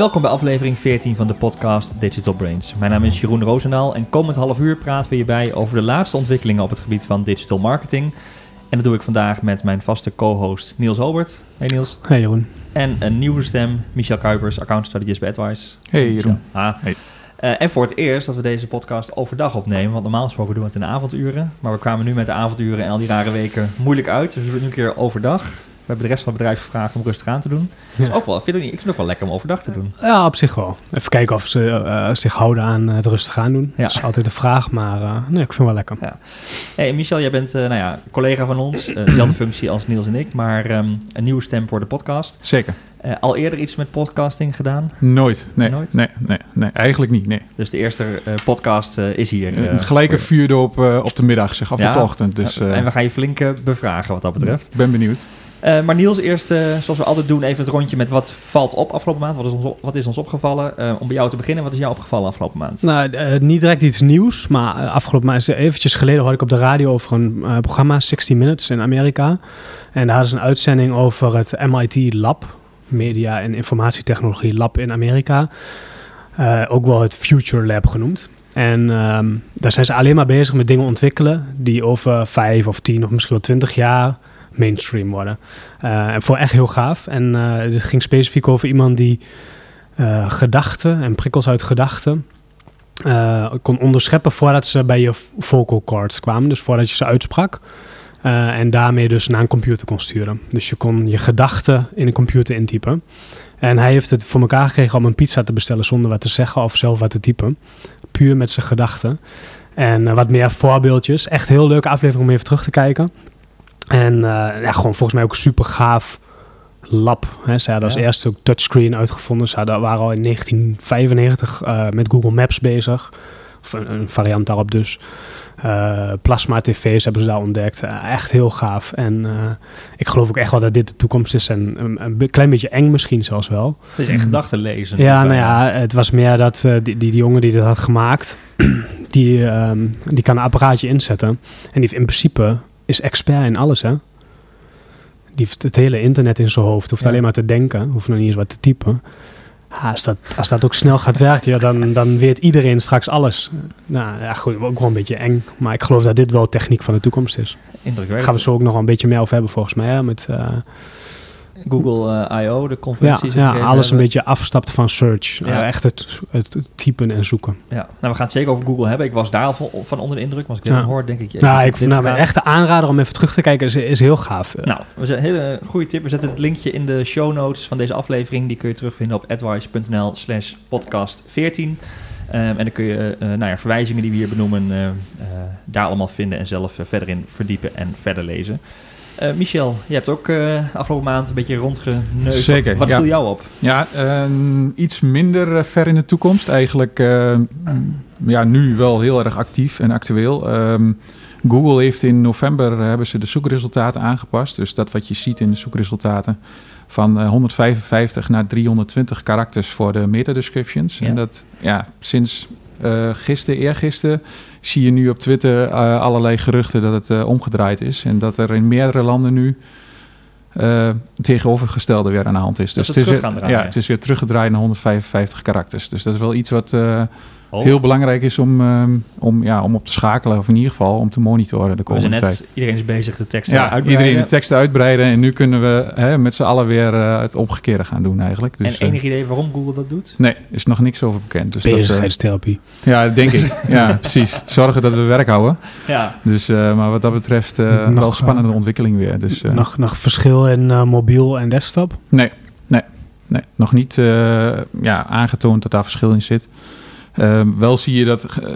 Welkom bij aflevering 14 van de podcast Digital Brains. Mijn naam is Jeroen Roosendaal en komend half uur praten we hierbij over de laatste ontwikkelingen op het gebied van digital marketing. En dat doe ik vandaag met mijn vaste co-host Niels Albert. Hey Niels. Hey Jeroen. En een nieuwe stem, Michel Kuipers, account strategist bij AdWise. Hey Jeroen. Ah. Hey. Uh, en voor het eerst dat we deze podcast overdag opnemen. Want normaal gesproken doen we het in de avonduren. Maar we kwamen nu met de avonduren en al die rare weken moeilijk uit. Dus we doen het nu een keer overdag. We hebben de rest van het bedrijf gevraagd om rustig aan te doen. Dat is ook wel, vind ik, niet, ik vind het ook wel lekker om overdag te doen. Ja, op zich wel. Even kijken of ze uh, zich houden aan het rustig aan doen. Ja. Dat is altijd de vraag, maar uh, nee, ik vind het wel lekker. Ja. Hey, Michel, jij bent uh, nou ja, collega van ons. dezelfde functie als Niels en ik, maar um, een nieuwe stem voor de podcast. Zeker. al eerder iets met podcasting gedaan? Nooit. Nee, Nooit? nee, nee, nee eigenlijk niet. Nee. Dus de eerste podcast is hier. het gelijke vuurde op, op de middag, zeg, of ja? op de ochtend. Dus, en we gaan je flink bevragen wat dat betreft. Ik ben benieuwd. Uh, maar Niels, eerst uh, zoals we altijd doen, even het rondje met wat valt op afgelopen maand. Wat is ons, wat is ons opgevallen? Uh, om bij jou te beginnen, wat is jou opgevallen afgelopen maand? Nou, niet direct iets nieuws, maar afgelopen maand, eventjes geleden hoorde ik op de radio over een programma, 60 Minutes in Amerika. En daar hadden ze een uitzending over het MIT Lab, Media en Informatietechnologie Lab in Amerika. ook wel het Future Lab genoemd. En um, daar zijn ze alleen maar bezig met dingen ontwikkelen die over vijf of tien of misschien wel twintig jaar mainstream worden. Uh, en voor echt heel gaaf. En uh, dit ging specifiek over iemand die uh, gedachten en prikkels uit gedachten kon onderscheppen voordat ze bij je vocal cords kwamen. Dus voordat je ze uitsprak. en daarmee dus naar een computer kon sturen. Dus je kon je gedachten in een computer intypen. En hij heeft het voor elkaar gekregen om een pizza te bestellen zonder wat te zeggen of zelf wat te typen. Puur met zijn gedachten. En wat meer voorbeeldjes. Echt heel leuke aflevering om even terug te kijken. En uh, ja, gewoon volgens mij ook super gaaf lab. Hè. Ze hadden als eerste ook touchscreen uitgevonden. Ze hadden, waren al in 1995 uh, met Google Maps bezig. Of een, een variant daarop dus. Uh, plasma tv's hebben ze daar ontdekt. Uh, echt heel gaaf. En uh, ik geloof ook echt wel dat dit de toekomst is. En een, een klein beetje eng misschien zelfs wel. Het is echt gedachten lezen. Ja, nou ja, het was meer dat die, die, die jongen die dit had gemaakt... die, um, die kan een apparaatje inzetten. En die heeft in principe is expert in alles, hè. Die heeft het hele internet in zijn hoofd. Hoeft Ja. alleen maar te denken. Hoeft nog niet eens wat te typen. Ah, als, dat, als dat ook snel gaat werken, ja, dan, dan weet iedereen straks alles. Nou ja, goed, ook wel een beetje eng. Maar ik geloof dat dit wel techniek van de toekomst is. Daar gaan we zo ook nog wel een beetje meer over hebben, volgens mij. Hè, met, uh, Google uh, I.O., de conferenties. ja, alles een beetje afstapt van search. Ja. Uh, echt het, het typen en zoeken. Ja, nou, we gaan het zeker over Google hebben. Ik was daar van, van onder de indruk. Maar als ik dit Ja. hoor, denk ik... Nou, ik nou, mijn gaat- echte aanrader om even terug te kijken is, is heel gaaf. Nou, we zijn een hele goede tip. We zetten het linkje in de show notes van deze aflevering. Die kun je terugvinden op advice.nl slash podcast 14. Um, en dan kun je uh, nou ja, verwijzingen die we hier benoemen daar allemaal vinden en zelf verder in verdiepen en verder lezen. Uh, Michel, je hebt ook uh, afgelopen maand een beetje rondgeneusd. Zeker, Wat ja. viel jou op? Ja, uh, iets minder uh, ver in de toekomst. Eigenlijk uh, ja, nu wel heel erg actief en actueel. Um, Google heeft in november hebben ze de zoekresultaten aangepast. Dus dat wat je ziet in de zoekresultaten van uh, 155 naar 320 karakters voor de meta-descriptions. Ja. En dat ja, sinds uh, gisteren, eergisteren, zie je nu op Twitter uh, allerlei geruchten dat het uh, omgedraaid is. En dat er in meerdere landen nu tegenovergestelde weer aan de hand is. Dus het het, is weer, ja, het is weer teruggedraaid naar 155 karakters. Dus dat is wel iets wat Oh. heel belangrijk is om, um, om, ja, om op te schakelen. Of in ieder geval om te monitoren de We komende zijn net, tijd. iedereen is bezig de teksten Ja, uitbreiden. iedereen de teksten uitbreiden. En nu kunnen we hè, met z'n allen weer uh, het omgekeerde gaan doen eigenlijk. Dus, en enig idee waarom Google dat doet? Nee, is nog niks over bekend. Dus dat, Bezigheidstherapie. uh, ja, denk ik. Ja, precies. Zorgen dat we werk houden. Ja. Dus, uh, maar wat dat betreft uh, Nog, wel spannende ontwikkeling weer. Dus, uh, nog, nog verschil in uh, mobiel en desktop? Nee, nee, nee. nog niet uh, ja, aangetoond dat daar verschil in zit. Uh, wel zie je dat uh,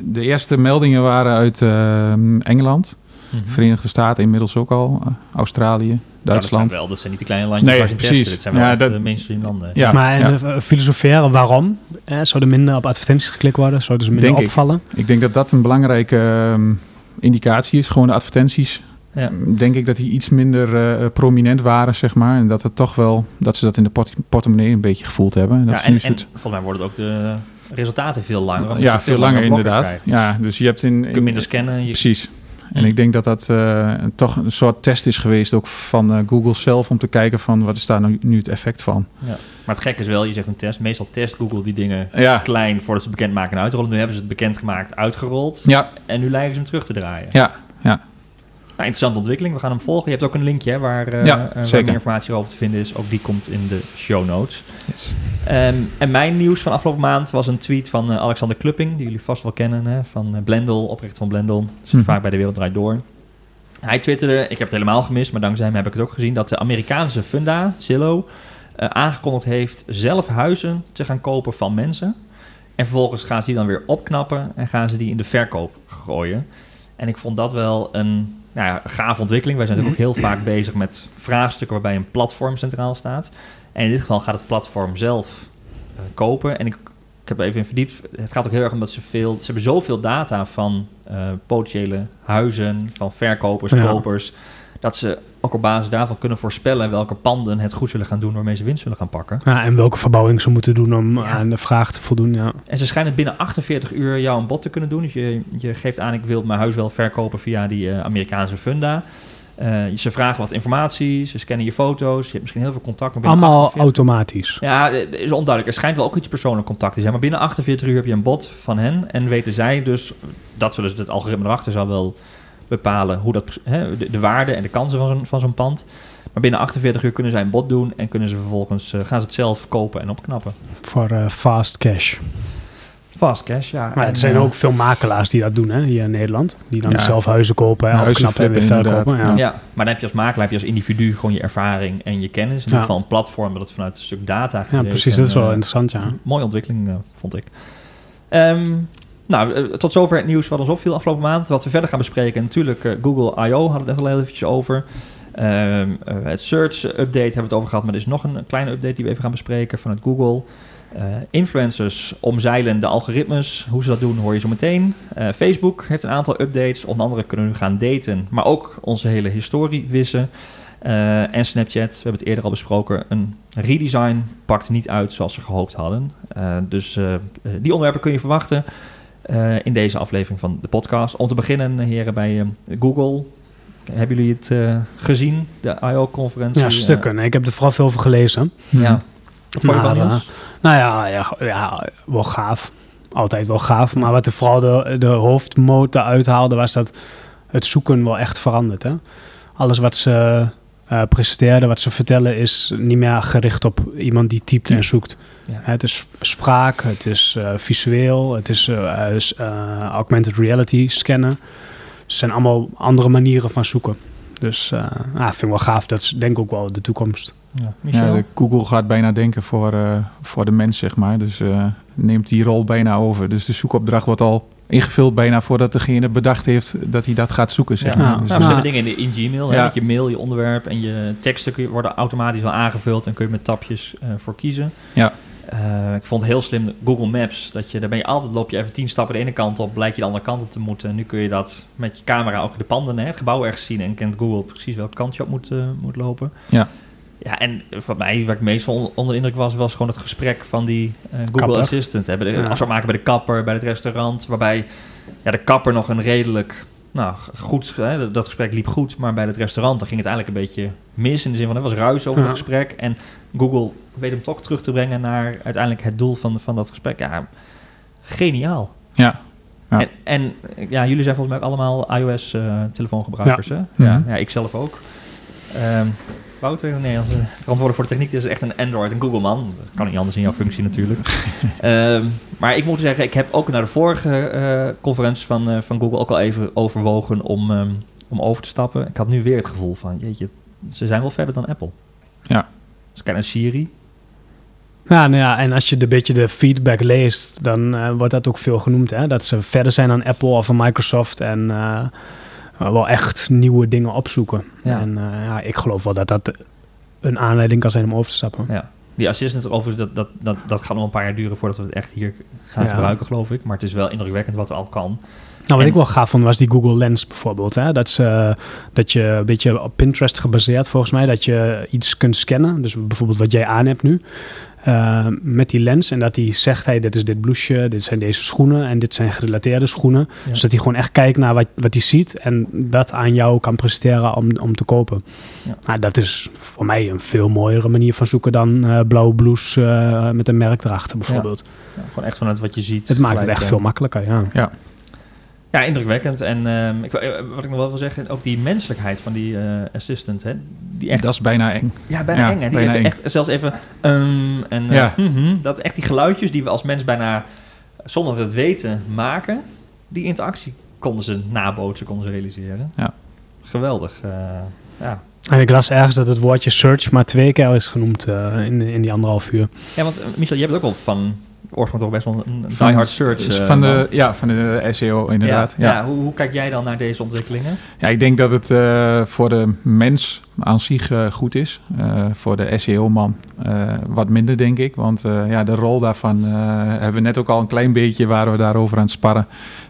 de eerste meldingen waren uit uh, Engeland, Mhm. Verenigde Staten inmiddels ook al, uh, Australië, Ja, dat, Duitsland. zijn wel, dat zijn niet de kleine landjes Nee, waar ze precies. testen. Dit zijn wel Ja, dat- de mainstream landen. Ja, maar en ja. uh, filosoferen waarom? Eh, zouden minder op advertenties geklikt worden? Zouden ze minder Denk ik. opvallen? Ik denk dat dat een belangrijke um, indicatie is. Gewoon de advertenties. Ja. Denk ik dat die iets minder uh, prominent waren, zeg maar. En dat het toch wel, dat ze dat in de port portemonnee een beetje gevoeld hebben. Dat Ja, is nu en, en volgens mij worden ook de resultaten veel langer. ja, veel langer inderdaad. krijgt. Ja, dus je hebt in, Je kunt minder scannen. Je, Precies. En ik denk dat dat eh, toch een soort test is geweest ook van eh, Google zelf om te kijken van wat is daar nu, nu het effect van. Ja. Maar het gekke is wel, je zegt een test. Meestal test Google die dingen Ja, klein voordat ze het bekendmaken en uitrollen. Nu hebben ze het bekendgemaakt, uitgerold. ja, En nu lijken ze hem terug te draaien. ja, ja. Nou, interessante ontwikkeling. We gaan hem volgen. Je hebt ook een linkje hè, waar, eh, Ja, eh, waar meer informatie over te vinden is. Ook die komt in de show notes. Ehm, en mijn nieuws van afgelopen maand was een tweet van eh, Alexander Klupping, die jullie vast wel kennen, hè, van Blendel, oprichter van Blendel. Zit Mhm. vaak bij de Wereld Draait Door. Hij twitterde, ik heb het helemaal gemist, maar dankzij hem heb ik het ook gezien, dat de Amerikaanse funda, Zillow, aangekondigd heeft zelf huizen te gaan kopen van mensen. En vervolgens gaan ze die dan weer opknappen en gaan ze die in de verkoop gooien. En ik vond dat wel een nou ja, gave ontwikkeling. Wij zijn natuurlijk ook heel vaak bezig met vraagstukken waarbij een platform centraal staat. En in dit geval gaat het platform zelf eh, kopen. En ik, ik heb er even in verdiept. Het gaat ook heel erg om dat ze veel... Ze hebben zoveel data van eh, potentiële huizen, van verkopers, Ja. kopers... dat ze ook op basis daarvan kunnen voorspellen... welke panden het goed zullen gaan doen... waarmee ze winst zullen gaan pakken. Ja, en welke verbouwing ze moeten doen om Ja. aan de vraag te voldoen. Ja. En ze schijnen binnen 48 uur jou een bod te kunnen doen. Dus je, je geeft aan, ik wil mijn huis wel verkopen via die eh, Amerikaanse funda. Eh, ze vragen wat informatie, ze scannen je foto's. Je hebt misschien heel veel contact. Maar binnen Allemaal 48 automatisch. Ja, het is onduidelijk. Er schijnt wel ook iets persoonlijk contact te zijn. Maar binnen 48 uur heb je een bod van hen. En weten zij dus, dat zullen ze het algoritme erachter zal wel bepalen hoe dat, hè, de, de waarde en de kansen van zo'n, van zo'n pand. Maar binnen 48 uur kunnen zij een bod doen en kunnen ze vervolgens eh, gaan ze het zelf kopen en opknappen. Voor eh, fast cash. Fast cash, ja. Maar En, het zijn eh, ook veel makelaars die dat doen hè, hier in Nederland. Die dan Ja. zelf huizen kopen, en opknappen en weer verkopen. Ja. Ja, maar dan heb je als makelaar, heb je als individu gewoon je ervaring en je kennis. In Ja. ieder geval een platform dat het vanuit een stuk data Ja, precies. en, Dat is wel interessant, ja. Mooie ontwikkeling, vond ik. Ehm, nou, eh, tot zover het nieuws wat ons opviel afgelopen maand. Wat we verder gaan bespreken, natuurlijk eh, Google I.O. hadden we het net al heel eventjes over. Ehm, eh, het Search Update hebben we het over gehad, maar er is nog een kleine update die we even gaan bespreken vanuit Google. Influencers omzeilen de algoritmes. Hoe ze dat doen hoor je zo meteen. Facebook heeft een aantal updates. Onder andere kunnen we nu gaan daten, maar ook onze hele historie wissen. En Snapchat, we hebben het eerder al besproken, een redesign pakt niet uit zoals ze gehoopt hadden. Dus die onderwerpen kun je verwachten eh, in deze aflevering van de podcast. Om te beginnen, eh, heren, bij eh, Google. Hebben jullie het eh, gezien, de I.O.-conferentie? Ja, stukken. Ik heb er vooral veel over gelezen. ja. Wat vond je? Nou ja, ja, ja, wel gaaf. Altijd wel gaaf. Maar wat er vooral de, de hoofdmoot eruit haalde, was dat het zoeken wel echt verandert. Hè? Alles wat ze eh presenteerden, wat ze vertellen, is niet meer gericht op iemand die typt en zoekt. Ja. Het is spraak, het is eh, visueel, het is eh, augmented reality scannen. Het zijn allemaal andere manieren van zoeken. Dus eh ja, vind ik wel gaaf. Dat is denk ik ook wel de toekomst. Ja. Google gaat bijna denken voor, eh, voor de mens, zeg maar. Dus eh, neemt die rol bijna over. Dus de zoekopdracht wordt al ingevuld bijna voordat degene bedacht heeft dat hij dat gaat zoeken, zeg Ja. maar. Ja. Dus, Nou, dingen in, de, in Gmail. Hè, Ja. met je mail, je onderwerp en je teksten kun je, worden automatisch al aangevuld en kun je met tapjes eh, voor kiezen. Ja. Eh, ik vond het heel slim Google Maps. Dat je, daar ben je altijd, loop je even tien stappen de ene kant op, blijkt je de andere kant op te moeten. Nu kun je dat met je camera ook de panden, hè, het gebouw ergens zien en kent Google precies welke kant je op moet, eh, moet lopen. Ja. Ja, en voor mij, waar ik meest on- onder de indruk was, was gewoon het gesprek van die eh, Google Kapper. Assistant. Hebben de Ja. afspraak maken bij de kapper, bij het restaurant, waarbij ja, de kapper nog een redelijk, nou goed, hè, dat- gesprek liep goed, maar bij het restaurant dan ging het eigenlijk een beetje mis in de zin van er was ruis over Ja. het gesprek en Google weet hem toch terug te brengen naar uiteindelijk het doel van, van dat gesprek. Ja, geniaal. ja. Ja. En, en ja, jullie zijn volgens mij ook allemaal iOS-telefoongebruikers, hè? Ja, Mhm. ja, ik zelf ook. Ehm Wouter, nee, onze verantwoordelijk voor de techniek is echt een Android en Google man. Dat kan niet anders in jouw functie natuurlijk. Ehm, maar ik moet zeggen, ik heb ook naar de vorige eh, conferentie van, eh, van Google ook al even overwogen om, ehm, om over te stappen. Ik had nu weer het gevoel van, jeetje, ze zijn wel verder dan Apple. Ja. Als ik kijk naar Siri, Ja, nou ja, en als je een beetje de feedback leest, dan eh, wordt dat ook veel genoemd. Hè? Dat ze verder zijn dan Apple of van Microsoft en wel echt nieuwe dingen opzoeken. Ja. En eh, ja, ik geloof wel dat dat een aanleiding kan zijn om over te stappen. Ja. Die assistant overigens, dat, dat, dat, dat gaat nog een paar jaar duren voordat we het echt hier gaan Ja. gebruiken, geloof ik. Maar het is wel indrukwekkend wat er al kan. Nou, wat En- ik wel gaaf vond, was die Google Lens bijvoorbeeld. Hè? Dat, ze, dat je een beetje op Pinterest gebaseerd, volgens mij, dat je iets kunt scannen. Dus bijvoorbeeld wat jij aan hebt nu. Eh, met die lens. En dat hij zegt, hey, dit is dit blouseje, dit zijn deze schoenen en dit zijn gerelateerde schoenen. Ja. Dus dat hij gewoon echt kijkt naar wat, wat hij ziet en dat aan jou kan presteren om, om te kopen. Ja. Nou, dat is voor mij een veel mooiere manier van zoeken dan eh, blauwe blouse eh, met een merk erachter bijvoorbeeld. Ja, gewoon echt vanuit wat je ziet. Het maakt het echt veel makkelijker, ja. Ja, indrukwekkend. En ehm, ik, eh, wat ik nog wel wil zeggen, ook die menselijkheid van die eh, assistant, hè, die echt Dat is bijna eng. Ja, bijna Ja, eng. Hè? Die bijna eng. echt zelfs even... ehm, en, eh, Ja. mhm, dat echt die geluidjes die we als mens bijna, zonder dat we het weten, maken... die interactie konden ze nabootsen, konden ze realiseren. Ja. Geweldig. eh, ja. En ik las ergens dat het woordje search maar twee keer is genoemd eh, in, in die anderhalf uur. ja, want Michel, je hebt ook wel van oorsprong toch best wel een, een Van- diehard search. eh, van, de, ja, van de SEO inderdaad. Ja, hoe, hoe kijk jij dan naar deze ontwikkelingen? Ja, ik denk dat het eh, voor de mens aan zich eh, goed is. Voor de SEO-man wat minder, denk ik. Want ja, de rol daarvan hebben we net ook al een klein beetje waar we daarover aan het sparren.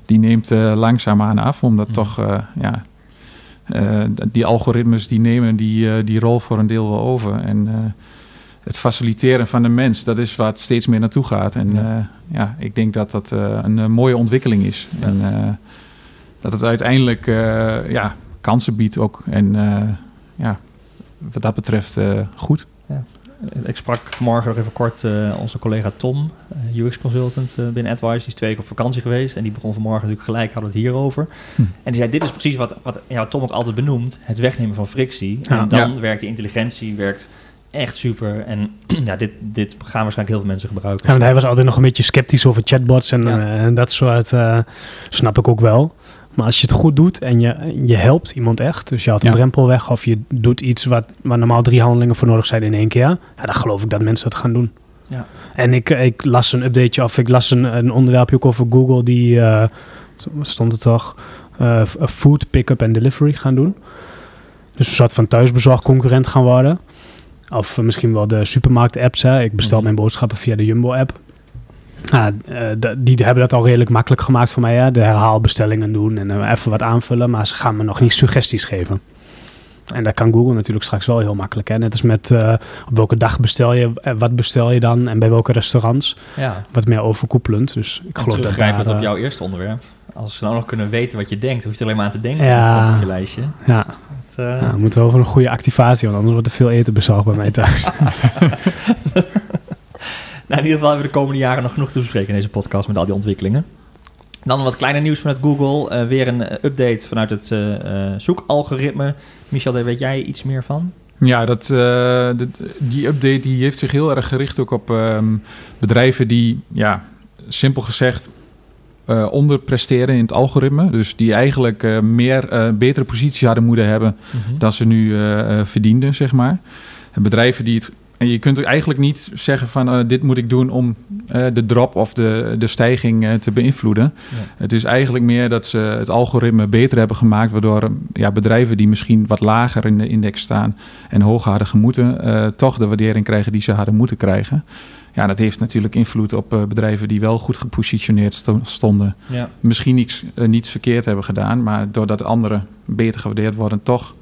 Die neemt langzaamaan af, omdat Mhm. toch ja, die algoritmes die nemen die, die rol voor een deel wel over. En het faciliteren van de mens, dat is waar het steeds meer naartoe gaat. En Ja. ja, ja ik denk dat dat eh, een eh, mooie ontwikkeling is. Ja. En eh, dat het uiteindelijk eh, ja, kansen biedt ook. En eh, ja, wat dat betreft eh, goed. Ik sprak vanmorgen nog even kort eh, onze collega Tom, eh, UX consultant eh, binnen AdWise. Die is twee weken op vakantie geweest en die begon vanmorgen natuurlijk gelijk, hadden we het hierover. Hm. En die zei, dit is precies wat, wat ja, Tom ook altijd benoemt, het wegnemen van frictie. Ja. En dan Ja. werkt die intelligentie werkt echt super. En ja, dit, dit gaan waarschijnlijk heel veel mensen gebruiken. Ja, want hij was altijd nog een beetje sceptisch over chatbots en, Ja. eh, en dat soort. eh, snap ik ook wel. Maar als je het goed doet en je, je helpt iemand echt, dus je haalt een Ja. drempel weg of je doet iets wat, waar normaal drie handelingen voor nodig zijn in één keer, ja, dan geloof ik dat mensen het gaan doen. Ja. En ik, ik las een updateje of ik las een, een onderwerpje ook over Google die, eh, wat stond het toch, Eh, f- food pick-up en delivery gaan doen. Dus een soort van thuisbezorgconcurrent gaan worden. Of misschien wel de supermarkt-apps. Hè. Ik bestel Mhm. mijn boodschappen via de Jumbo-app. Ah, eh, die hebben dat al redelijk makkelijk gemaakt voor mij. Hè. De herhaalbestellingen doen en eh, even wat aanvullen. Maar ze gaan me nog niet suggesties geven. En dat kan Google natuurlijk straks wel heel makkelijk. Hè. Net als met eh, op welke dag bestel je, wat bestel je dan en bij welke restaurants. Ja. Wat meer overkoepelend. Dus ik En geloof dat daar, op eh, jouw eerste onderwerp. Als ze nou nog kunnen weten wat je denkt, hoef je alleen maar aan te denken Ja. op je lijstje. Ja, Eh, ja, we moeten over een goede activatie, want anders wordt er veel eten bezorgd bij mij thuis. Nou, in ieder geval hebben we de komende jaren nog genoeg te bespreken in deze podcast met al die ontwikkelingen. Dan wat kleiner nieuws vanuit Google. Eh, weer een update vanuit het eh, eh, zoekalgoritme. Michel, daar weet jij iets meer van? Ja, dat, eh, dat- die update die heeft zich heel erg gericht ook op ehm, bedrijven die, ja, simpel gezegd, eh, onderpresteren in het algoritme. Dus die eigenlijk eh, meer, eh, betere posities hadden moeten hebben dan ze nu verdienden, zeg maar. En bedrijven die het. En je kunt eigenlijk niet zeggen van dit moet ik doen om de drop of de, de stijging te beïnvloeden. Ja. Het is eigenlijk meer dat ze het algoritme beter hebben gemaakt, waardoor ja, bedrijven die misschien wat lager in de index staan en hoger hadden gemoeten, toch de waardering krijgen die ze hadden moeten krijgen. Ja, dat heeft natuurlijk invloed op eh, bedrijven die wel goed gepositioneerd sto- stonden Ja. misschien niets, eh, niets verkeerd hebben gedaan, maar doordat anderen beter gewaardeerd worden, toch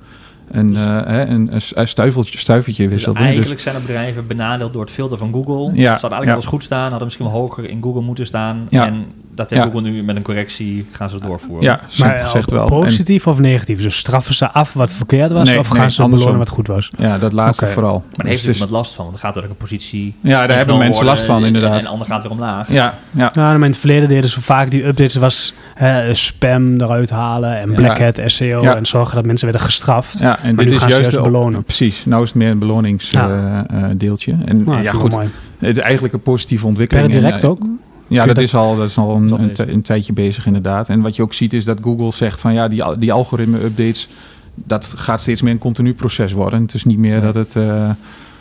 een, eh, hè, een, een stuiveltje, stuivertje Dus wisselden. eigenlijk zijn er bedrijven benadeeld door het filter van Google. Ja, Ze hadden eigenlijk ja. alles goed staan, hadden misschien wel hoger in Google moeten staan. Ja. En dat heeft Ja. Google nu met een correctie gaan ze het doorvoeren. ja, Maar gezegd eh, wel. En- positief of negatief? Dus straffen ze af wat verkeerd was Nee, of gaan nee, ze andersom. belonen wat goed was? ja, dat laatste vooral. Maar daar Dus heeft het iemand last van, want dan gaat er ook een positie... ja, daar hebben mensen last van, inderdaad. En de ander gaat weer omlaag. ja, ja, Ja, en in het verleden deden ze vaak die updates was eh, spam eruit halen en Ja. black hat SEO Ja. en zorgen dat mensen werden gestraft. ja, en nu dit is gaan ze juist belonen. Precies, nou is het meer een beloningsdeeltje. Ja. en Nou, ja, vind ik goed, het is eigenlijk een positieve Per ontwikkeling. En, direct eh, ook? Ja, dat dat- is al, dat is al een, een, tijdje bezig inderdaad. En wat je ook ziet is dat Google zegt van ja, die, die algoritme-updates, dat gaat steeds meer een continu proces worden. Het is niet meer Ja. dat het... eh,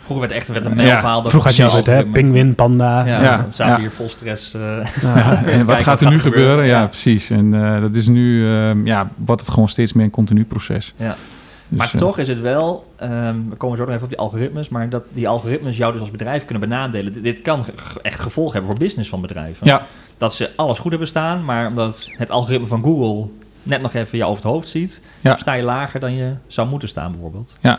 Vroeger werd echt werd een Ja, mijlpaal. dat Vroeger had je altijd, hè, pinguïn, panda. Ja, Ja, dan zaten ja. hier vol stress. eh, Ja. en wat gaat er nu gebeuren? gebeuren. Ja, Ja. precies. En eh, dat is nu, ehm, ja, wordt het gewoon steeds meer een continu proces. Ja. Dus, maar eh, toch is het wel, ehm, we komen zo nog even op die algoritmes, maar dat die algoritmes jou dus als bedrijf kunnen benadelen. Dit, kan echt gevolgen hebben voor business van bedrijven. Ja, Dat ze alles goed hebben staan, maar omdat het algoritme van Google net nog even je over het hoofd ziet, Ja. sta je lager dan je zou moeten staan bijvoorbeeld. Ja.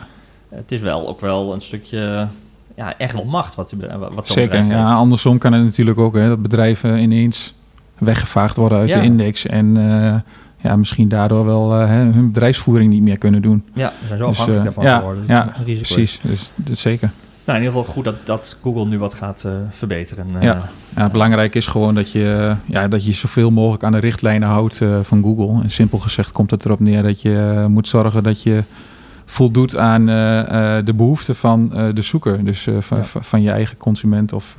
Het is wel ook wel een stukje ja, echt wel macht. Wat, wat zo'n Zeker, ja. heeft. Andersom kan het natuurlijk ook, hè, dat bedrijven ineens weggevaagd worden uit Ja. de index. En eh, ja, misschien daardoor wel eh, hun bedrijfsvoering niet meer kunnen doen. Ja, we zijn zo Dus, afhankelijk eh, daarvan ja, geworden. ja. Precies, dus dat is zeker. Nou, in ieder geval goed dat, dat Google nu wat gaat eh, verbeteren. Ja. Ja, belangrijk is gewoon dat je, ja, dat je zoveel mogelijk aan de richtlijnen houdt van Google. En simpel gezegd komt het erop neer dat je moet zorgen dat je voldoet aan de behoeften van de zoeker. Dus van, Ja. van- je eigen consument of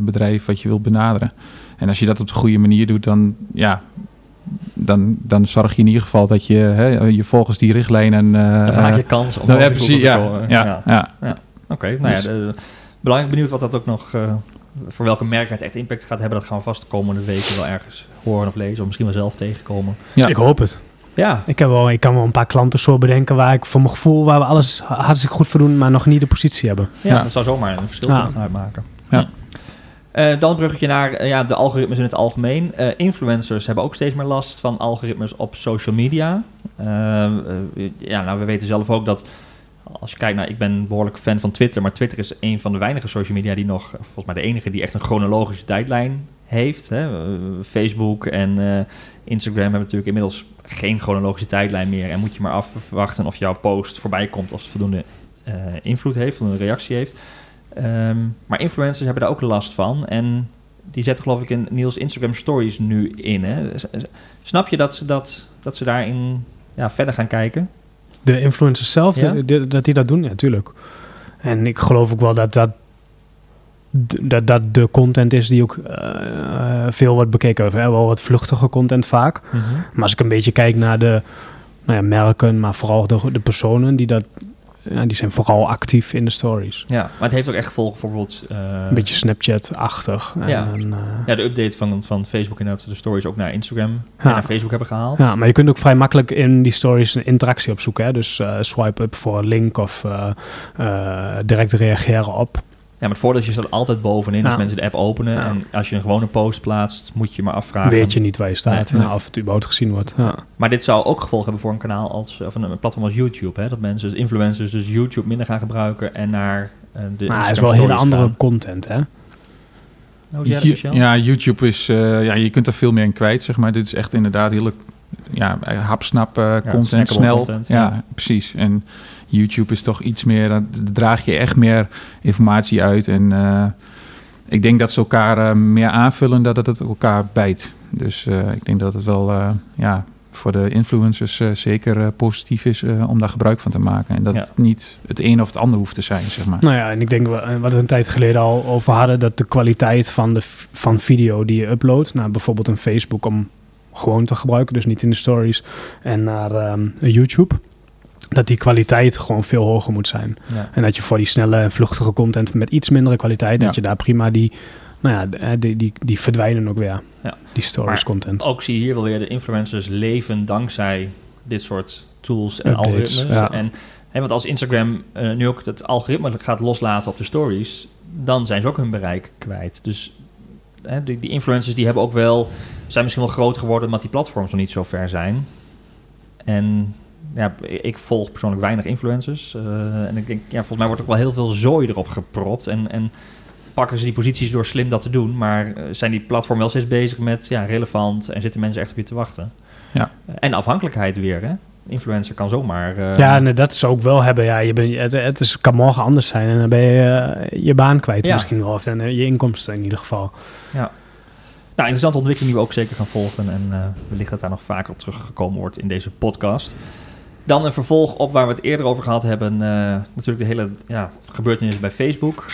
bedrijf wat je wilt benaderen. En als je dat op de goede manier doet, dan, ja, dan, dan zorg je in ieder geval dat je, hè, je volgens die richtlijnen... eh, Dan maak je kans om nou, ja, precies, te ja, komen. ja, ja. Oké, nou Dus- ja, de- belangrijk benieuwd wat dat ook nog, eh, voor welke merken het echt impact gaat hebben. Dat gaan we vast de komende weken wel ergens horen of lezen, of misschien wel zelf tegenkomen. Ja. Ik hoop het. Ja, Ik, heb wel, ik kan wel een paar klanten zo bedenken waar ik voor mijn gevoel, waar we alles hartstikke goed voor doen, maar nog niet de positie hebben. ja, Ja. dat zou zomaar een verschil Ja. kunnen gaan uitmaken. Ja. Eh, dan bruggetje naar eh, ja, de algoritmes in het algemeen. Eh, influencers hebben ook steeds meer last van algoritmes op social media. Ja, nou, we weten zelf ook dat als je kijkt naar, ik ben behoorlijk fan van Twitter, maar Twitter is een van de weinige social media die nog, volgens mij de enige die echt een chronologische tijdlijn heeft. Hè. Facebook en Instagram hebben natuurlijk inmiddels geen chronologische tijdlijn meer en moet je maar afwachten of jouw post voorbij komt als het voldoende invloed heeft, voldoende reactie heeft. Ehm, maar influencers hebben daar ook last van. En die zetten geloof ik in Niels Instagram stories nu in. Hè? Snap je dat ze, dat, dat ze daarin ja, verder gaan kijken? De influencers zelf, Ja. de- de- dat die dat doen, ja, tuurlijk. En ik geloof ook wel dat dat, dat, dat de content is die ook eh, veel wordt bekeken. Hè? Wel wat vluchtige content vaak. Maar als ik een beetje kijk naar de nou ja, merken, maar vooral de, de personen die dat... Ja, die zijn vooral actief in de stories. Ja, maar het heeft ook echt gevolgen voor bijvoorbeeld... eh, Een beetje Snapchat-achtig. En, Ja. eh, ja, de update van, van Facebook inderdaad, ze de stories ook naar Instagram en Ja. naar Facebook hebben gehaald. Ja, maar je kunt ook vrij makkelijk in die stories een interactie opzoeken. Hè? Dus eh, swipe up voor een link of direct reageren op. Ja, maar het voordeel is, je staat altijd bovenin als Ja. mensen de app openen. Ja. En als je een gewone post plaatst, moet je maar afvragen. Weet je niet waar je staat Nee. en of het überhaupt gezien wordt. Ja. Maar dit zou ook gevolgen hebben voor een kanaal als, of een, platform als YouTube. Hè? Dat mensen, dus influencers, dus YouTube minder gaan gebruiken en naar eh, de Maar het is wel hele andere gaan. content, hè? Dat, Michel? ja, YouTube is, eh, ja, je kunt er veel meer in kwijt, zeg maar. Dit is echt inderdaad hele, ja, hapsnap eh, content, snel. content, ja, ja. precies. En YouTube is toch iets meer, dan draag je echt meer informatie uit. En eh, ik denk dat ze elkaar eh, meer aanvullen dan dat het elkaar bijt. Dus eh, ik denk dat het wel, ja, voor de influencers zeker positief is om daar gebruik van te maken. En dat Ja. het niet het een of het ander hoeft te zijn, zeg maar. Nou ja, en ik denk wat we een tijd geleden al over hadden, dat de kwaliteit van, de, van video die je uploadt, naar bijvoorbeeld een Facebook om gewoon te gebruiken, dus niet in de stories, en naar ehm, YouTube, dat die kwaliteit gewoon veel hoger moet zijn. Ja. En dat je voor die snelle en vluchtige content met iets mindere kwaliteit, Ja. dat je daar prima die, nou ja, die, die, die verdwijnen ook weer. Ja. Die stories Maar content. Ook zie je hier wel weer de influencers leven dankzij dit soort tools en Updates, algoritmes. ja. En, hè, want als Instagram eh, nu ook het algoritme gaat loslaten op de stories, dan zijn ze ook hun bereik kwijt. Dus hè, die, die influencers die hebben ook wel, zijn misschien wel groot geworden, omdat die platforms nog niet zo ver zijn. En ja, ik volg persoonlijk weinig influencers. eh, en ik denk, ja, volgens mij wordt ook wel heel veel zooi erop gepropt. En, en pakken ze die posities door slim dat te doen. Maar eh, zijn die platform wel steeds bezig met ja, relevant en zitten mensen echt op je te wachten. Ja. En afhankelijkheid weer, hè? Influencer kan zomaar... eh, Ja, nee, dat zou ook wel hebben. Ja, je bent, het, het is, kan morgen anders zijn en dan ben je eh, je baan kwijt Ja. misschien wel. Of eh, je inkomsten in ieder geval. Nou, interessante ontwikkeling die we ook zeker gaan volgen. En eh, wellicht dat daar nog vaker op teruggekomen wordt in deze podcast. Dan een vervolg op waar we het eerder over gehad hebben. eh, natuurlijk de hele ja, gebeurtenissen bij Facebook.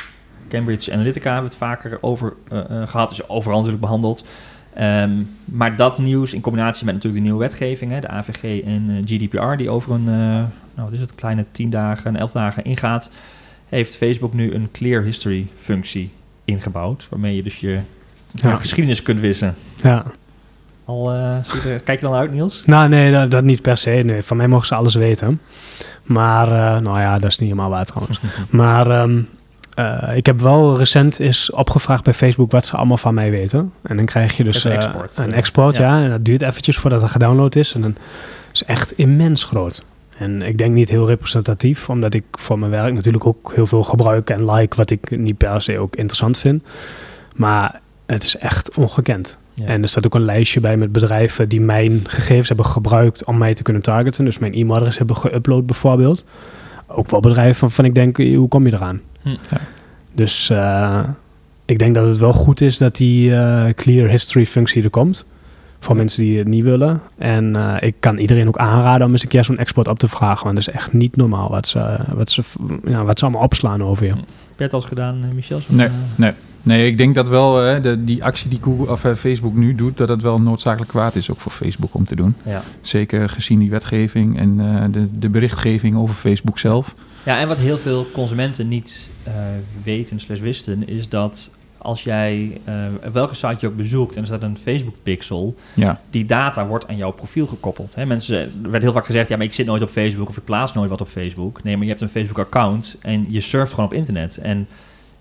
Cambridge Analytica hebben we het vaker over eh, eh, gehad. Is overal natuurlijk behandeld. Ehm, maar dat nieuws in combinatie met natuurlijk de nieuwe wetgeving, hè, de AVG en GDPR, die over een, nou wat is het, kleine 10 dagen, 11 dagen ingaat, heeft Facebook nu een clear history functie ingebouwd. Waarmee je dus je ja, geschiedenis kunt wissen. Ja. Al, eh, zie je er- kijk je dan uit, Niels? Nou, nee, dat, dat niet per se. Nee, van mij mogen ze alles weten. Maar, eh, nou ja, dat is niet helemaal waar trouwens. Maar ehm, eh, ik heb wel recent is opgevraagd bij Facebook wat ze allemaal van mij weten. En dan krijg je dus Een eh, export, een export, ja. ja. En dat duurt eventjes voordat het gedownload is. En dan is echt immens groot. En ik denk niet heel representatief, omdat ik voor mijn werk natuurlijk ook heel veel gebruik en like, wat ik niet per se ook interessant vind. Maar het is echt ongekend. Ja. En er staat ook een lijstje bij met bedrijven die mijn gegevens hebben gebruikt om mij te kunnen targeten. Dus mijn e-mailadres hebben geüpload bijvoorbeeld. Ook wel bedrijven waarvan ik denk, eh, hoe kom je eraan? Hm. Ja. Dus eh, ik denk dat het wel goed is dat die eh, clear history functie er komt. Voor mensen die het niet willen. En eh, ik kan iedereen ook aanraden om eens een keer zo'n export op te vragen. Want het is echt niet normaal wat ze, wat ze, ja, wat ze allemaal opslaan over je. Heb je het al eens gedaan, Michel? Nee, nee. Nee, ik denk dat wel hè, de, die actie die Google, of, eh, Facebook nu doet, dat het wel noodzakelijk kwaad is ook voor Facebook om te doen. ja. Zeker gezien die wetgeving en eh, de, de berichtgeving over Facebook zelf. Ja, en wat heel veel consumenten niet eh, weten slash wisten, is dat als jij eh, welke site je ook bezoekt en er staat een Facebook pixel, Ja, die data wordt aan jouw profiel gekoppeld. Hè? Mensen, er werd heel vaak gezegd, ja, maar ik zit nooit op Facebook of ik plaats nooit wat op Facebook. Nee, maar je hebt een Facebook account en je surft gewoon op internet. En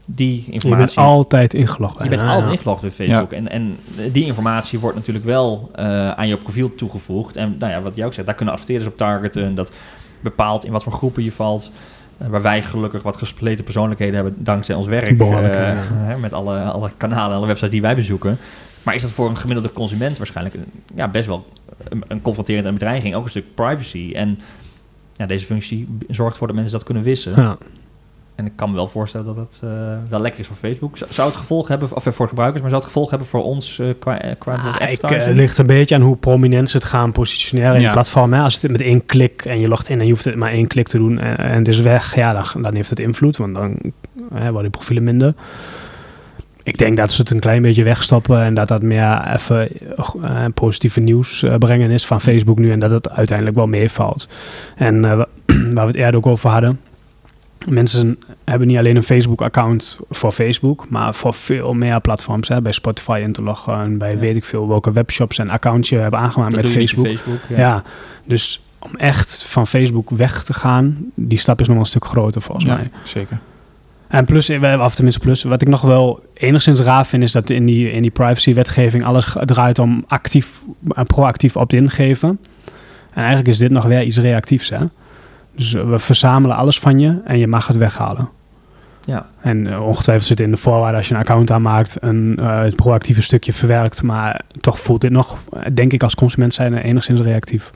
die Je bent informatie... altijd ingelogd. Je bent altijd ja. ingelogd bij Facebook. En, en die informatie wordt natuurlijk wel eh, aan je profiel toegevoegd. En nou ja, wat jij ook zegt, daar kunnen adverteerders op targeten. Dat bepaalt in wat voor groepen je valt. Eh, waar wij gelukkig wat gespleten persoonlijkheden hebben dankzij ons werk. Eh, ja. hè, met alle, alle kanalen en alle websites die wij bezoeken. Maar is dat voor een gemiddelde consument waarschijnlijk een- ja, best wel een, een confronterende bedreiging. Ook een stuk privacy. En ja, deze functie zorgt ervoor dat mensen dat kunnen wissen. Ja. En ik kan me wel voorstellen dat het eh, wel lekker is voor Facebook. Zou- het gevolg hebben, of eh, voor gebruikers, maar zou het gevolg hebben voor ons eh, qua, qua Ah, ik, advertising? het ligt een beetje aan hoe prominent ze het gaan positioneren in Ja. het platform. Hè. Als het met één klik en je logt in en je hoeft het maar één klik te doen en, en het is weg, ja, dan, dan heeft het invloed, want dan hè, worden die profielen minder. Ik denk dat ze het een klein beetje wegstoppen en dat dat meer even positieve nieuws brengen is van Facebook nu en dat het uiteindelijk wel meevalt. En eh, wa- waar we het eerder ook over hadden, mensen hebben niet alleen een Facebook-account voor Facebook, maar voor veel meer platforms. Hè, bij Spotify in te loggen, bij Ja. weet ik veel welke webshops en accountje je hebben aangemaakt dat met Facebook. Facebook. Ja. dus om echt van Facebook weg te gaan, die stap is nog wel een stuk groter volgens ja mij. zeker. En plus, of tenminste plus, wat ik nog wel enigszins raar vind, is dat in die, in die privacy-wetgeving alles draait om actief, eh, proactief opt-in geven. En eigenlijk is dit nog weer iets reactiefs, hè? Dus we verzamelen alles van je en je mag het weghalen. Ja. En eh, ongetwijfeld zit in de voorwaarden als je een account aanmaakt, een eh, het proactieve stukje verwerkt. Maar toch voelt dit nog, eh, denk ik als consument zijn, enigszins reactief.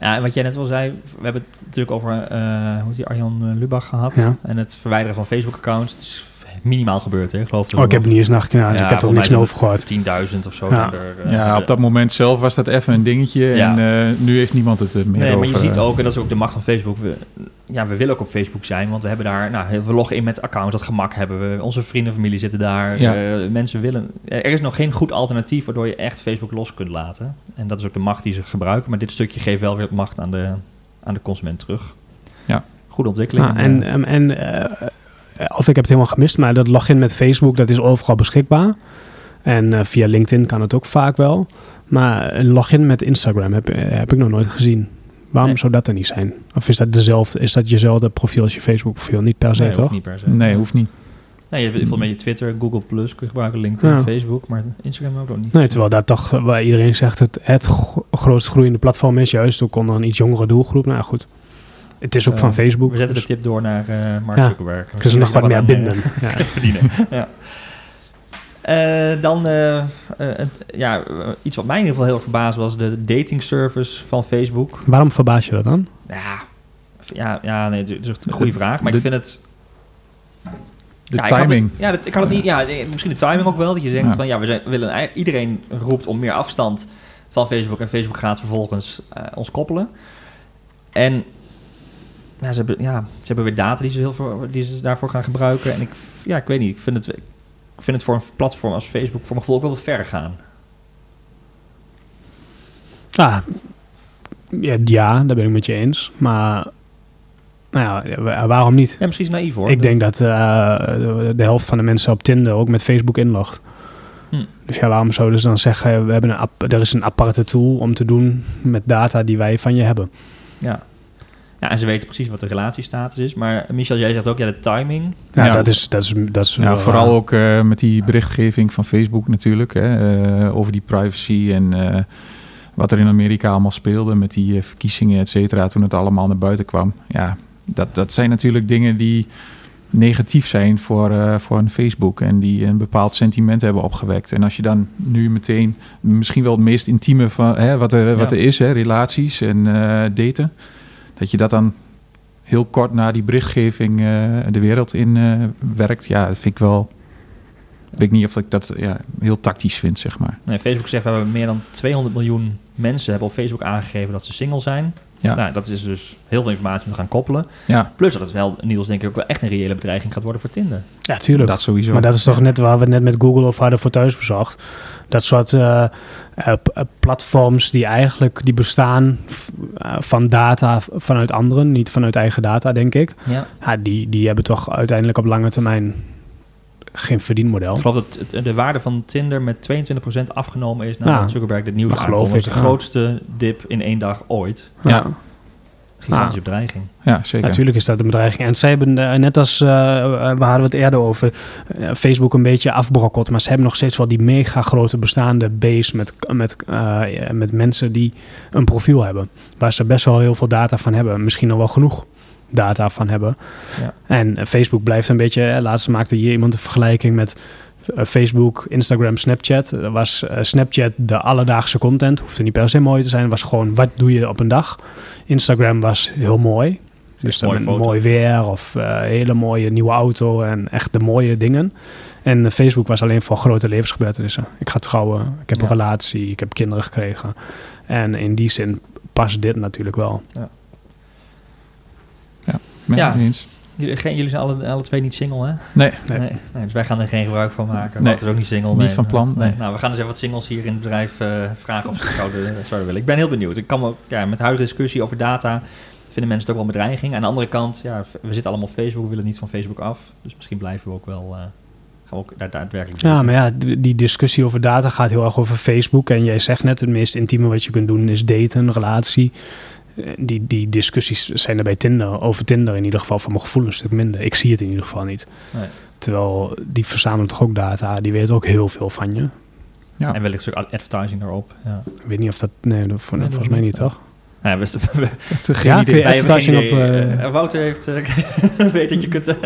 ja, en wat jij net al zei, we hebben het natuurlijk over, eh hoe die, Arjan Lubach gehad. Ja. En het verwijderen van Facebook-accounts. Minimaal gebeurd, hè? Ik geloof Oh, ik heb niet eens naar gekeken, ik heb er niks over gehoord. 10.000 of zo Ja. zijn er. eh, Ja, op dat moment zelf was dat even een dingetje. Ja. En eh, nu heeft niemand het er meer Nee, over. maar je ziet eh. ook, en dat is ook de macht van Facebook. We, ja, we willen ook op Facebook zijn, want we hebben daar, nou, we loggen in met accounts, dat gemak hebben we. Onze vrienden en familie zitten daar. Ja. eh, mensen willen. Er is nog geen goed alternatief waardoor je echt Facebook los kunt laten. En dat is ook de macht die ze gebruiken. Maar dit stukje geeft wel weer macht aan de, aan de consument terug. Ja. Goede ontwikkeling. Ah, en Eh, en, en eh, of ik heb het helemaal gemist, maar dat login met Facebook, dat is overal beschikbaar. En eh, via LinkedIn kan het ook vaak wel. Maar een login met Instagram heb, eh, heb ik nog nooit gezien. Waarom Nee. zou dat er niet zijn? Of is dat, dezelfde, is dat jezelfde profiel als je Facebook profiel? Niet per se, nee, toch? hoeft niet per se. Nee, hoeft niet. Nee, je hebt bijvoorbeeld met je Twitter, Google Plus kun je gebruiken, LinkedIn, Ja. Facebook, maar Instagram ook nog niet. Nee, terwijl dat toch, eh, waar iedereen zegt, het, het gro- grootst groeiende platform is, juist ook onder een iets jongere doelgroep. Nou ja, goed, het is ook van Facebook. We zetten de dus tip door naar eh Mark Ja. Zuckerberg. kunnen ze nog wat meer binden. Ja. verdienen. ja. Eh, dan, ja, iets wat mij in ieder geval heel erg verbaasde was de dating service van Facebook. Waarom verbaas je dat dan? Ja, ja, ja nee, dat is een goede vraag. Maar de- ik vind het... De ja, ik had het- timing. ja, dat, ik had het niet... Ja, misschien de timing ook wel. Dat je denkt Ja. van, ja, we, zijn, we willen... Iedereen roept om meer afstand van Facebook. En Facebook gaat vervolgens eh, ons koppelen. En ja, ze, hebben, ja, ze hebben weer data die ze, heel veel, die ze daarvoor gaan gebruiken. En ik, ja, ik weet niet. Ik vind het, ik vind het voor een platform als Facebook voor mijn gevoel ook wel wat ver gaan. Ah, ja, ja, daar ben ik met je eens. Maar nou ja, wa- waarom niet? Ja, misschien is naïef hoor. Ik denk dat eh, de, helft van de mensen op Tinder ook met Facebook inlogt. Hm. Dus ja, waarom zouden ze dan zeggen, we hebben een er is een aparte tool om te doen met data die wij van je hebben. Ja. Ja, en ze weten precies wat de relatiestatus is. Maar Michel, jij zegt ook, ja, de timing. Ja, Ja. dat is, dat is, dat is Ja, wel vooral raar. ook eh, met die berichtgeving van Facebook natuurlijk. Hè, eh, over die privacy en eh, wat er in Amerika allemaal speelde met die eh, verkiezingen, et cetera, toen het allemaal naar buiten kwam. Ja, dat, dat zijn natuurlijk dingen die negatief zijn voor, eh, voor een Facebook en die een bepaald sentiment hebben opgewekt. En als je dan nu meteen misschien wel het meest intieme van hè, wat, er, wat er is, hè, relaties en eh, daten, dat je dat dan heel kort na die berichtgeving eh, de wereld in eh, werkt, ja, dat vind ik wel. Ik weet niet of ik dat ja, heel tactisch vind, zeg maar. Nee, Facebook zegt we hebben meer dan 200 miljoen mensen hebben op Facebook aangegeven dat ze single zijn. Ja. Nou, dat is dus heel veel informatie om te gaan koppelen. Ja, Plus dat het wel, Niels, denk ik ook wel echt een reële bedreiging gaat worden voor Tinder. Ja, tuurlijk. dat sowieso. Maar dat is toch net waar we het net met Google of hadden voor thuis bezocht. Dat soort eh, eh, eh, platforms die eigenlijk die bestaan van data vanuit anderen, niet vanuit eigen data, denk ik. Ja. Ja, die, die hebben toch uiteindelijk op lange termijn geen verdienmodel. Ik geloof dat het- de waarde van Tinder met 22% afgenomen is nadat Ja. Zuckerberg dit nieuws aankondigde. Dat is de grootste dip in één dag ooit. Ja. Gigantische Ah. bedreiging. Ja, zeker. Natuurlijk is dat een bedreiging. En zij hebben, eh, net als, eh, we hadden het eerder over, Facebook een beetje afbrokkeld. Maar ze hebben nog steeds wel die mega grote bestaande base met, met, eh, met mensen die een profiel hebben. Waar ze best wel heel veel data van hebben. Misschien nog wel genoeg data van hebben. Ja. En Facebook blijft een beetje, laatst maakte hier iemand een vergelijking met Facebook, Instagram, Snapchat. Er was eh, Snapchat de alledaagse content. Hoefde niet per se mooi te zijn. Was gewoon, wat doe je op een dag? Instagram was heel mooi. Dus dan foto. mooi weer of eh, hele mooie nieuwe auto en echt de mooie dingen. En eh, Facebook was alleen voor grote levensgebeurtenissen. Ik ga trouwen, ik heb Ja. een relatie, ik heb kinderen gekregen. En in die zin past dit natuurlijk wel. Met Ja. eens. Jullie, geen, jullie zijn alle, alle twee niet single, hè? Nee, Nee. Nee. nee, dus wij gaan er geen gebruik van maken. Nee. Is ook niet single. Niet van plan, Nee. nee. Nou, we gaan eens even wat singles hier in het bedrijf eh, vragen of ze zouden, zouden willen. Ik ben heel benieuwd. Ik kan ook, ja, met de huidige discussie over data vinden mensen het ook wel een bedreiging. Aan de andere kant, ja, we zitten allemaal op Facebook, we willen niet van Facebook af. Dus misschien blijven we ook wel, eh, gaan we ook daar daadwerkelijk Ja, maar ja, die die discussie over data gaat heel erg over Facebook. En jij zegt net, het meest intieme wat je kunt doen is daten, een relatie. Die, die discussies zijn er bij Tinder, over Tinder in ieder geval, van mijn gevoel een stuk minder. Ik zie het in ieder geval niet. Nee. Terwijl die verzamelen toch ook data, die weten ook heel veel van je. Ja. En wellicht ook advertising daarop. Ja. Ik weet niet of dat, nee, dat, voor- Nee, dat volgens mij niet, toch? Ja, we, we, Ja, idee. wij advertising op... idee. eh, Eh, Wouter heeft, eh, weet dat je kunt,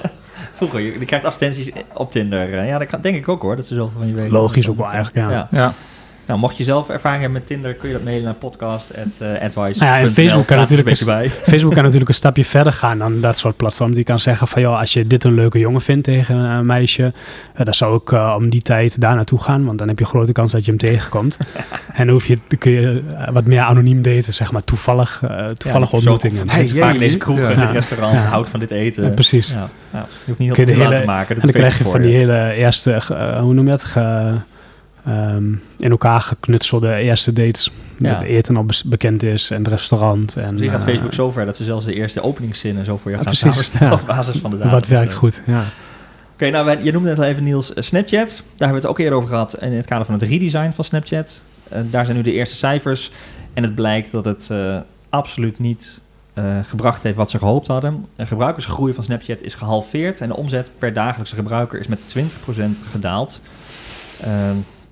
vroeger, je, je krijgt advertenties op Tinder. Ja, dat kan, denk ik ook hoor, dat ze zoveel van je weten. Logisch ook wel eigenlijk, ja. Ja. Ja, Nou, mocht je zelf ervaring hebben met Tinder, kun je dat mailen naar podcast.advice. Nou ja, en Facebook kan natuurlijk een bij. Facebook kan natuurlijk een stapje verder gaan dan dat soort platforms. Die kan zeggen van, joh, als je dit een leuke jongen vindt tegen een meisje, eh, dan zou ik eh, om die tijd daar naartoe gaan, want dan heb je een grote kans dat je hem tegenkomt. en dan, hoef je, dan kun je eh, wat meer anoniem daten, zeg maar, toevallig, eh, toevallige Ja, ontmoetingen. Hey, Hey, vaak in deze kroeg, Ja. in dit restaurant, Ja. houdt van dit eten. Ja, precies. Ja, ja. Je hoeft niet heel veel te maken. En dan krijg je van die hele eerste, eh, hoe noem je het, ehm, in elkaar geknutselde eerste dates. Ja. Dat eten al bekend is en het restaurant. En, Dus gaat eh, Facebook zo ver dat ze zelfs de eerste openingszinnen zo voor je Ja, gaan precies. samenstellen op basis van de data. Wat werkt goed, ja. Oké, nou, je noemde net al even Niels eh, Snapchat. Daar hebben we het ook eerder over gehad in het kader van het redesign van Snapchat. Eh, daar zijn nu de eerste cijfers. En het blijkt dat het absoluut niet gebracht heeft wat ze gehoopt hadden. De gebruikersgroei van Snapchat is gehalveerd. En de omzet per dagelijkse gebruiker is met 20% gedaald.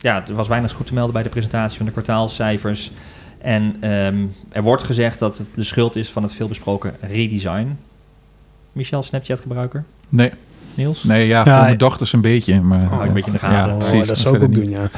Ja, er was weinig goed te melden bij de presentatie van de kwartaalcijfers. En ehm, er wordt gezegd dat het de schuld is van het veelbesproken redesign. Michel, Snapchat-gebruiker? nee, Niels? nee ja, voor mijn dochters een beetje. Maar, Oh, een beetje in de gaten. Ja, precies. Oh, dat zou ik ook niet. doen, ja.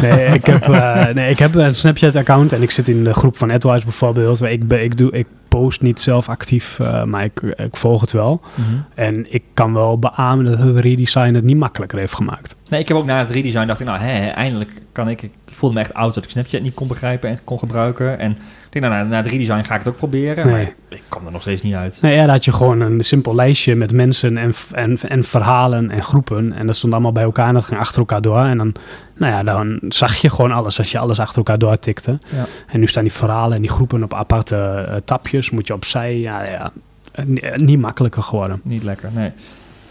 Nee, ik heb, eh, nee, ik heb een Snapchat-account en ik zit in de groep van AdWise bijvoorbeeld. Ik, ben, ik, doe, ik post niet zelf actief, eh, maar ik, ik volg het wel. Mhm. En ik kan wel beamen dat het redesign het niet makkelijker heeft gemaakt. Nee, ik heb ook na het redesign dacht ik, nou, hè, hè, eindelijk kan ik... Ik voelde me echt oud dat ik Snapchat niet kon begrijpen en kon gebruiken. En denk, nou, na, het redesign ga ik het ook proberen. Nee. Maar ik kwam er nog steeds niet uit. Nee, ja, dan had je gewoon een simpel lijstje met mensen en, en, en verhalen en groepen. En dat stond allemaal bij elkaar en dat ging achter elkaar door. En dan, nou ja, dan zag je gewoon alles als je alles achter elkaar doortikte. Ja. En nu staan die verhalen en die groepen op aparte eh, tapjes. Moet je opzij. Ja, ja. Eh, eh, Niet makkelijker geworden. Niet lekker, nee.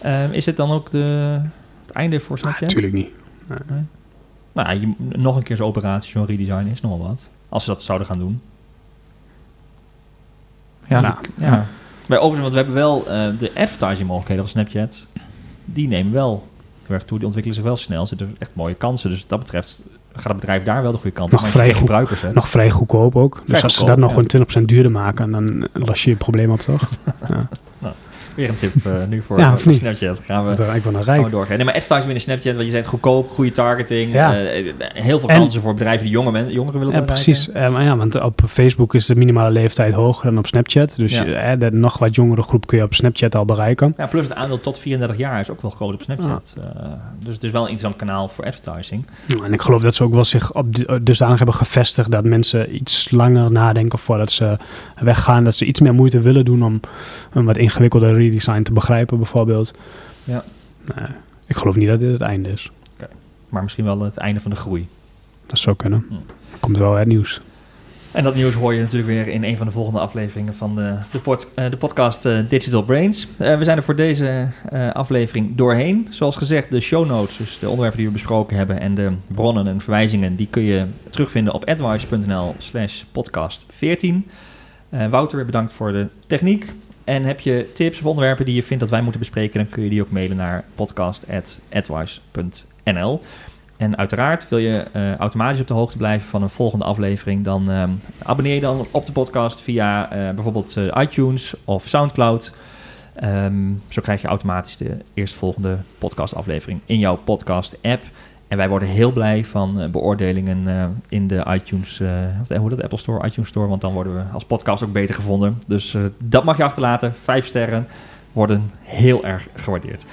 Ehm, is het dan ook de, het einde voor Snapchat? Natuurlijk niet. Nou, ja, je, nog een keer zo'n operatie, zo'n redesign is nogal wat. Als ze dat zouden gaan doen. Ja, Nou, Ja. Ja. Bij overigens, want we hebben wel eh, de advertising mogelijkheden van Snapchat. Die nemen wel heel erg toe. Die ontwikkelen zich wel snel. Er zitten echt mooie kansen. Dus wat dat betreft gaat het bedrijf daar wel de goede kant Nog op. Maar je vrij gebruikers. Nog vrij goedkoop ook. Dus als ze dat nog ja. gewoon 20% duurder maken, dan los je je probleem op, toch? Weer een tip eh, nu voor, Ja, eh, voor? Snapchat. Gaan we, Want, eh, ik ben dan gaan rijk. doorgaan. Nee, maar advertising binnen Snapchat, want je zei het goedkoop, goede targeting. Ja. heel veel En- kansen voor bedrijven die jonge men, jongeren willen Ja, bereiken. precies. Maar ja, want op Facebook is de minimale leeftijd hoger dan op Snapchat. Dus Ja. de nog wat jongere groep kun je op Snapchat al bereiken. Ja, plus het aandeel tot 34 jaar is ook wel groot op Snapchat. Dus het is wel een interessant kanaal voor advertising. Ja, En ik geloof dat ze ook wel zich op dusdanig hebben gevestigd dat mensen iets langer nadenken voordat ze weggaan. Dat ze iets meer moeite willen doen om een wat ingewikkelder redesign te begrijpen, bijvoorbeeld. Ja. Nee, ik geloof niet dat dit het einde is. Maar misschien wel het einde van de groei. Dat zou kunnen. Komt wel het nieuws. En dat nieuws hoor je natuurlijk weer in een van de volgende afleveringen van de, de, pod- eh, de podcast eh, Digital Brains. Eh, we zijn er voor deze aflevering doorheen. Zoals gezegd, de show notes, dus de onderwerpen die we besproken hebben en de bronnen en verwijzingen, die kun je terugvinden op advice.nl slash podcast 14. Eh, Wouter, bedankt voor de techniek. En heb je tips of onderwerpen die je vindt dat wij moeten bespreken, dan kun je die ook mailen naar podcast.advice.nl. En uiteraard wil je eh, automatisch op de hoogte blijven van een volgende aflevering, dan ehm, abonneer je dan op de podcast via eh, bijvoorbeeld eh, iTunes of Soundcloud. Ehm, zo krijg je automatisch de eerstvolgende podcastaflevering in jouw podcast-app. En wij worden heel blij van eh, beoordelingen eh, in de iTunes, eh, hoe dat Apple Store, iTunes Store, want dan worden we als podcast ook beter gevonden. Dus dat mag je achterlaten. Vijf sterren worden heel erg gewaardeerd.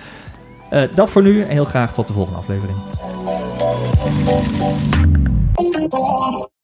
Dat voor nu en heel graag tot de volgende aflevering.